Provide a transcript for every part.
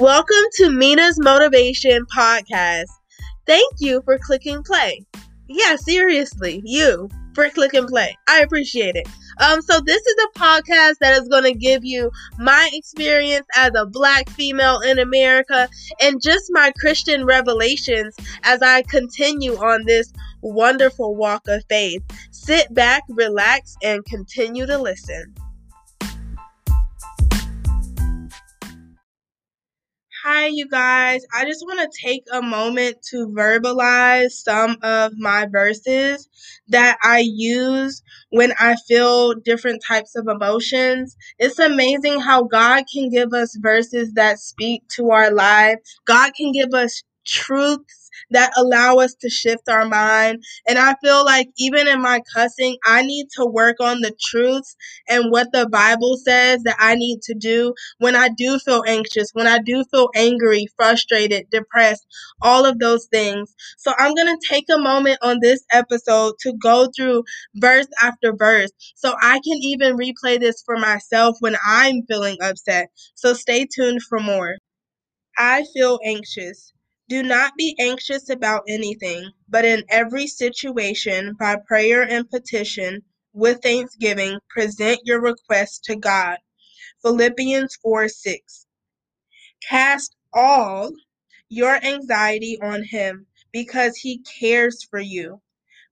Welcome to Mina's Motivation Podcast. Thank you for clicking play. Yeah, seriously, you for clicking play. I appreciate it. Um, so this is a podcast that is going to give you my experience as a black female in America and just my Christian revelations as I continue on this wonderful walk of faith. Sit back, relax, and continue to listen. Hi, you guys. I just want to take a moment to verbalize some of my verses that I use when I feel different types of emotions. It's amazing how God can give us verses that speak to our life. God can give us truths that allow us to shift our mind. And I feel like even in my cussing, I need to work on the truths and what the Bible says that I need to do when I do feel anxious, when I do feel angry, frustrated, depressed, all of those things. So I'm going to take a moment on this episode to go through verse after verse so I can even replay this for myself when I'm feeling upset. So stay tuned for more. I feel anxious. Do not be anxious about anything, but in every situation, by prayer and petition, with thanksgiving, present your requests to God. Philippians 4 6. Cast all your anxiety on Him because He cares for you.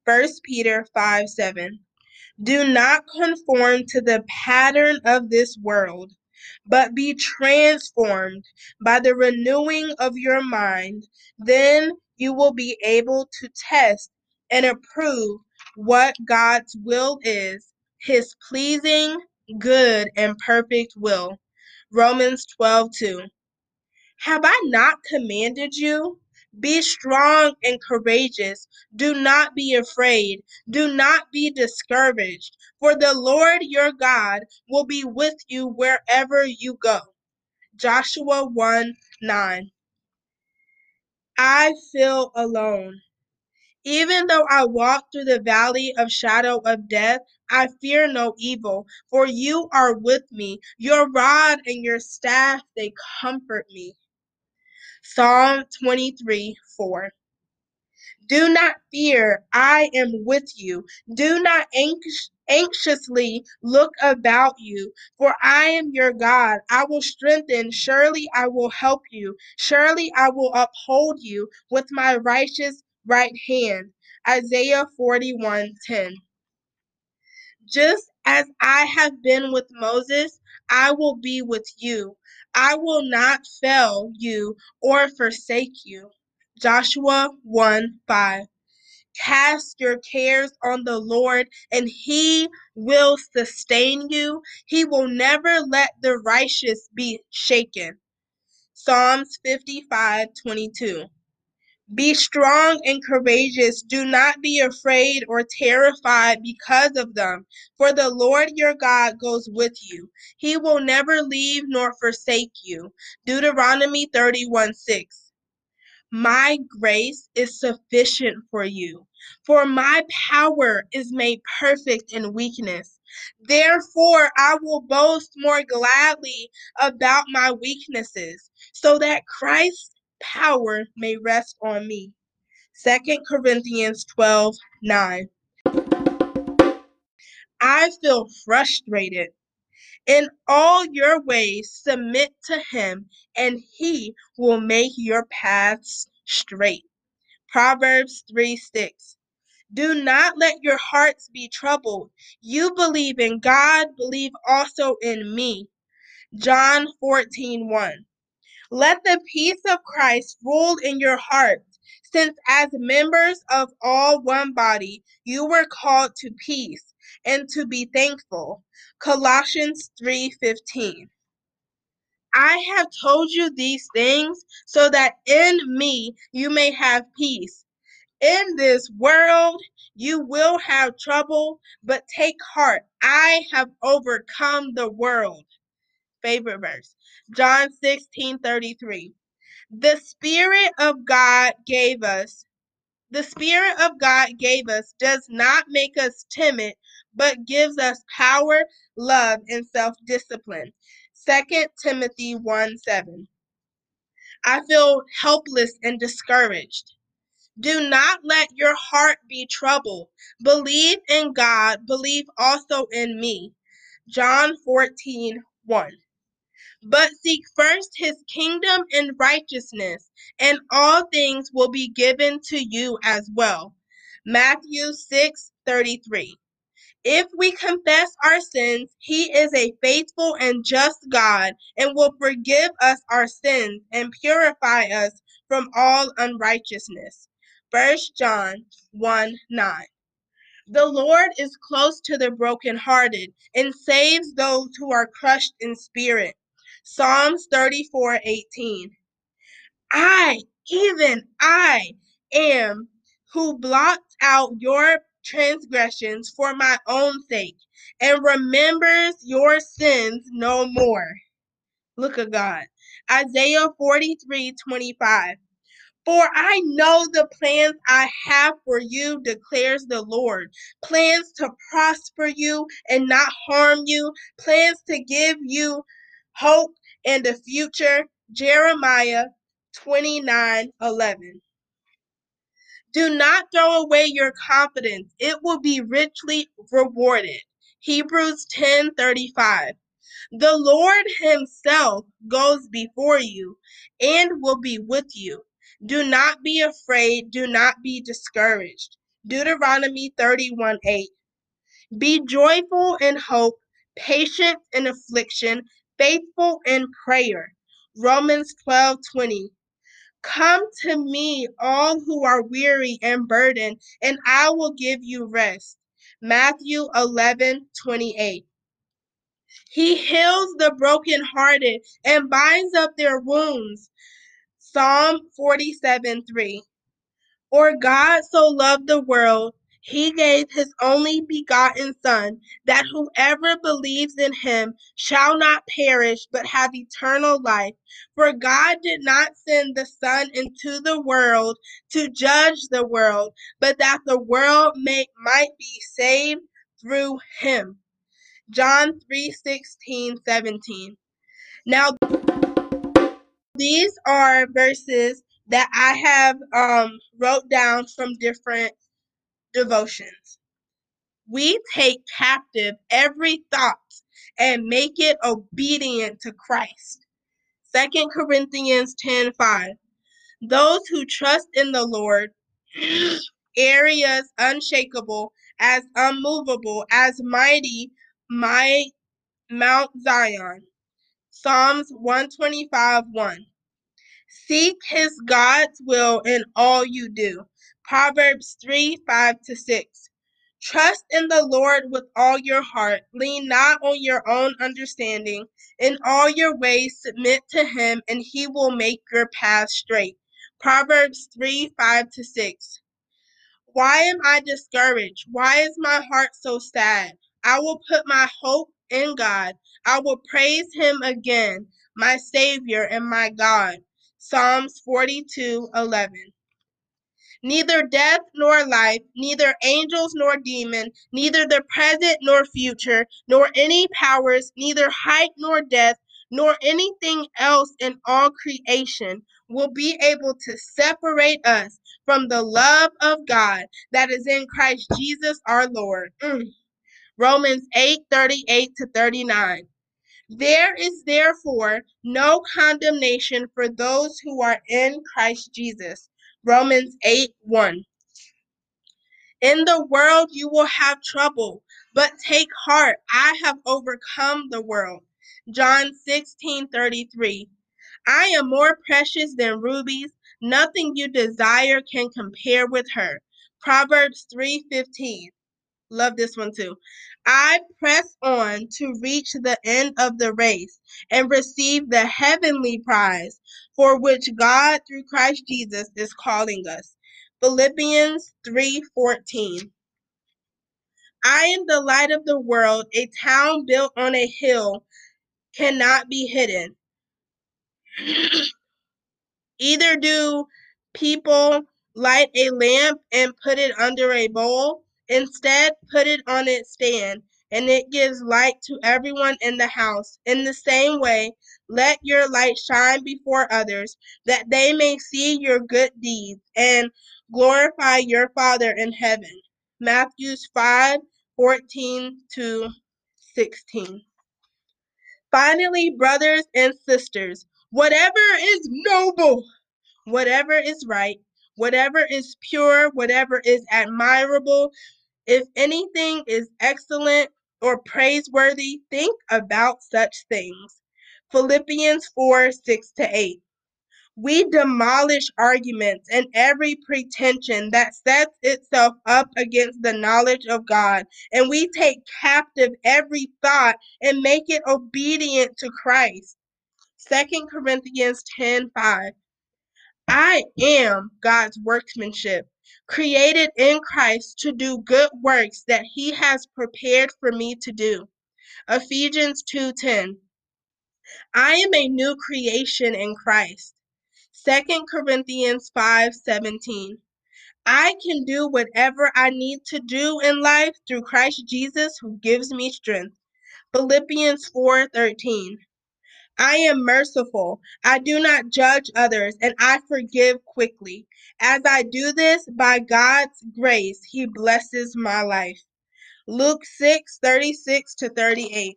1 Peter 5 7. Do not conform to the pattern of this world but be transformed by the renewing of your mind. Then you will be able to test and approve what God's will is, his pleasing, good, and perfect will. Romans 12 2. Have I not commanded you? Be strong and courageous. Do not be afraid. Do not be discouraged, for the Lord your God will be with you wherever you go. Joshua 1 9. I feel alone. Even though I walk through the valley of shadow of death, I fear no evil, for you are with me. Your rod and your staff, they comfort me. Psalm 23 4. Do not fear, I am with you. Do not anx- anxiously look about you, for I am your God. I will strengthen, surely I will help you. Surely I will uphold you with my righteous right hand. Isaiah 41 10. Just as I have been with Moses, I will be with you. I will not fail you or forsake you. Joshua 1 5. Cast your cares on the Lord, and he will sustain you. He will never let the righteous be shaken. Psalms 55 22. Be strong and courageous. Do not be afraid or terrified because of them, for the Lord your God goes with you. He will never leave nor forsake you. Deuteronomy 31 6. My grace is sufficient for you, for my power is made perfect in weakness. Therefore, I will boast more gladly about my weaknesses, so that Christ's power may rest on me. 2 Corinthians 12 9. I feel frustrated. In all your ways, submit to him, and he will make your paths straight. Proverbs 3 6. Do not let your hearts be troubled. You believe in God, believe also in me. John 14 1. Let the peace of Christ rule in your hearts, since as members of all one body, you were called to peace and to be thankful. Colossians 3:15. I have told you these things so that in me you may have peace. In this world you will have trouble, but take heart. I have overcome the world. Favorite verse. John 16 33. The Spirit of God gave us, the Spirit of God gave us does not make us timid, but gives us power, love, and self discipline. 2 Timothy 1 7. I feel helpless and discouraged. Do not let your heart be troubled. Believe in God, believe also in me. John 14, 1. But seek first his kingdom and righteousness, and all things will be given to you as well. Matthew 6, 33. If we confess our sins, he is a faithful and just God and will forgive us our sins and purify us from all unrighteousness. 1 John 1 9. The Lord is close to the brokenhearted and saves those who are crushed in spirit. Psalms 34 18. I, even I, am who blots out your transgressions for my own sake and remembers your sins no more. Look at God. Isaiah 43 25. For I know the plans I have for you, declares the Lord. Plans to prosper you and not harm you, plans to give you hope and a future. Jeremiah 29 11. Do not throw away your confidence, it will be richly rewarded. Hebrews 10 35. The Lord Himself goes before you and will be with you. Do not be afraid, do not be discouraged. Deuteronomy 31 8. Be joyful in hope, patient in affliction, faithful in prayer. Romans 12 20. Come to me, all who are weary and burdened, and I will give you rest. Matthew 11 28. He heals the brokenhearted and binds up their wounds. Psalm 47 3. Or God so loved the world, he gave his only begotten Son, that whoever believes in him shall not perish, but have eternal life. For God did not send the Son into the world to judge the world, but that the world may, might be saved through him. John 3 16, 17. Now, these are verses that I have um, wrote down from different devotions. We take captive every thought and make it obedient to Christ. Second Corinthians 10 5. Those who trust in the Lord, areas unshakable, as unmovable, as mighty, my Mount Zion. Psalms 125 1. Seek his God's will in all you do. Proverbs 3 5 to 6. Trust in the Lord with all your heart. Lean not on your own understanding. In all your ways, submit to him, and he will make your path straight. Proverbs 3 5 to 6. Why am I discouraged? Why is my heart so sad? I will put my hope in God. I will praise him again, my Savior and my God. Psalms 42 11. Neither death nor life, neither angels nor demon, neither the present nor future, nor any powers, neither height nor depth, nor anything else in all creation will be able to separate us from the love of God that is in Christ Jesus our Lord. Mm. Romans 8 38 to 39. There is therefore no condemnation for those who are in Christ Jesus. Romans 8 1. In the world you will have trouble, but take heart, I have overcome the world. John 16 33. I am more precious than rubies. Nothing you desire can compare with her. Proverbs 3:15. Love this one too. I press on to reach the end of the race and receive the heavenly prize for which God through Christ Jesus is calling us. Philippians 3:14. I am the light of the world. A town built on a hill cannot be hidden. Either do people light a lamp and put it under a bowl, instead, put it on its stand, and it gives light to everyone in the house. In the same way, let your light shine before others, that they may see your good deeds and glorify your Father in heaven. Matthews 5 14 to 16. Finally, brothers and sisters, whatever is noble, whatever is right, whatever is pure, whatever is admirable, if anything is excellent or praiseworthy, think about such things. Philippians 4 6 to 8. We demolish arguments and every pretension that sets itself up against the knowledge of God, and we take captive every thought and make it obedient to Christ. 2 Corinthians 10 5. I am God's workmanship, created in Christ to do good works that he has prepared for me to do. Ephesians 2:10. I am a new creation in Christ. 2 Corinthians 5:17. I can do whatever I need to do in life through Christ Jesus who gives me strength. Philippians 4:13. I am merciful. I do not judge others, and I forgive quickly. As I do this, by God's grace, He blesses my life. Luke 6 36 to 38.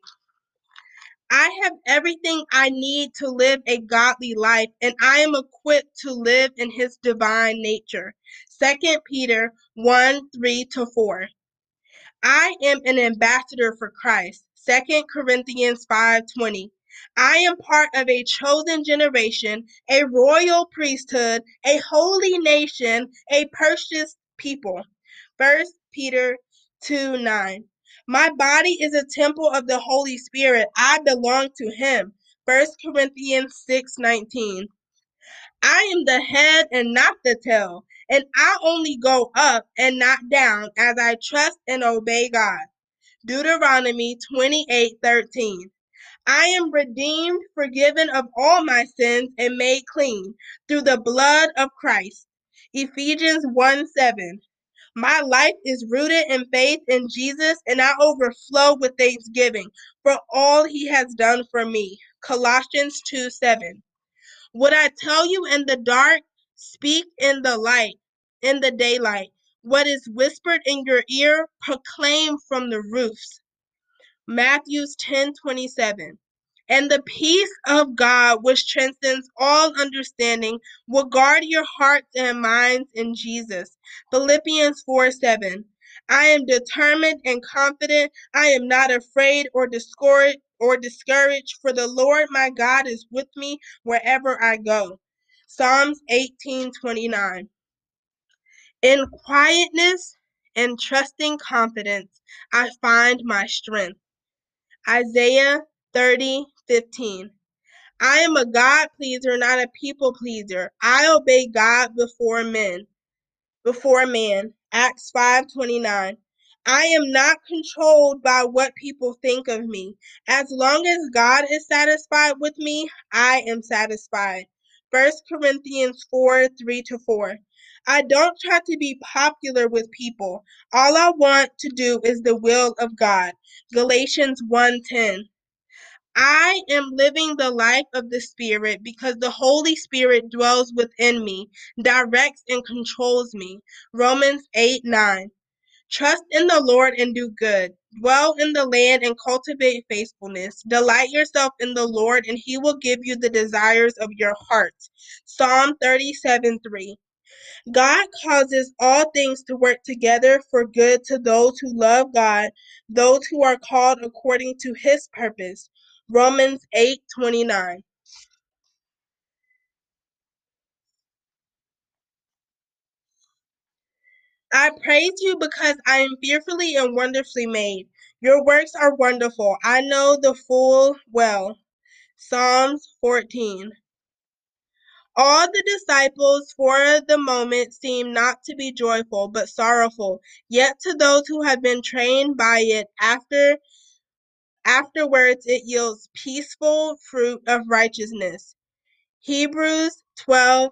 I have everything I need to live a godly life, and I am equipped to live in His divine nature. 2 Peter 1 3 to 4. I am an ambassador for Christ. 2 Corinthians 5:20. I am part of a chosen generation, a royal priesthood, a holy nation, a purchased people. 1 Peter 2 9. My body is a temple of the Holy Spirit. I belong to him. 1 Corinthians 6 19. I am the head and not the tail, and I only go up and not down as I trust and obey God. Deuteronomy 28 13. I am redeemed, forgiven of all my sins, and made clean through the blood of Christ. Ephesians 1 7. My life is rooted in faith in Jesus, and I overflow with thanksgiving for all he has done for me. Colossians 2 7. What I tell you in the dark, speak in the light, in the daylight. What is whispered in your ear, proclaim from the roofs. Matthews 10 27. And the peace of God, which transcends all understanding, will guard your hearts and minds in Jesus. Philippians 4 7. I am determined and confident. I am not afraid or discouraged or discouraged, for the Lord my God is with me wherever I go. Psalms 18 29. In quietness and trusting confidence, I find my strength. Isaiah 30 15. I am a God pleaser, not a people pleaser. I obey God before men, before man. Acts 5:29. I am not controlled by what people think of me. As long as God is satisfied with me, I am satisfied. 1 Corinthians 4 3 to 4. I don't try to be popular with people. All I want to do is the will of God. Galatians 1:10. I am living the life of the Spirit because the Holy Spirit dwells within me, directs and controls me. Romans 8 9. Trust in the Lord and do good. Dwell in the land and cultivate faithfulness. Delight yourself in the Lord, and he will give you the desires of your heart. Psalm 37 3. God causes all things to work together for good to those who love God, those who are called according to his purpose. Romans 8:29. I praise you because I am fearfully and wonderfully made. Your works are wonderful. I know the full well. Psalms 14. All the disciples for the moment seem not to be joyful, but sorrowful. Yet to those who have been trained by it, after afterwards it yields peaceful fruit of righteousness. Hebrews 12:11.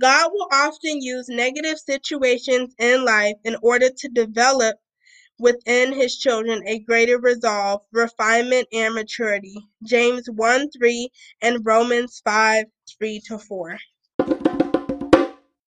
God will often use negative situations in life in order to develop within his children a greater resolve, refinement, and maturity. James 1 3 and Romans 5 3 to 4.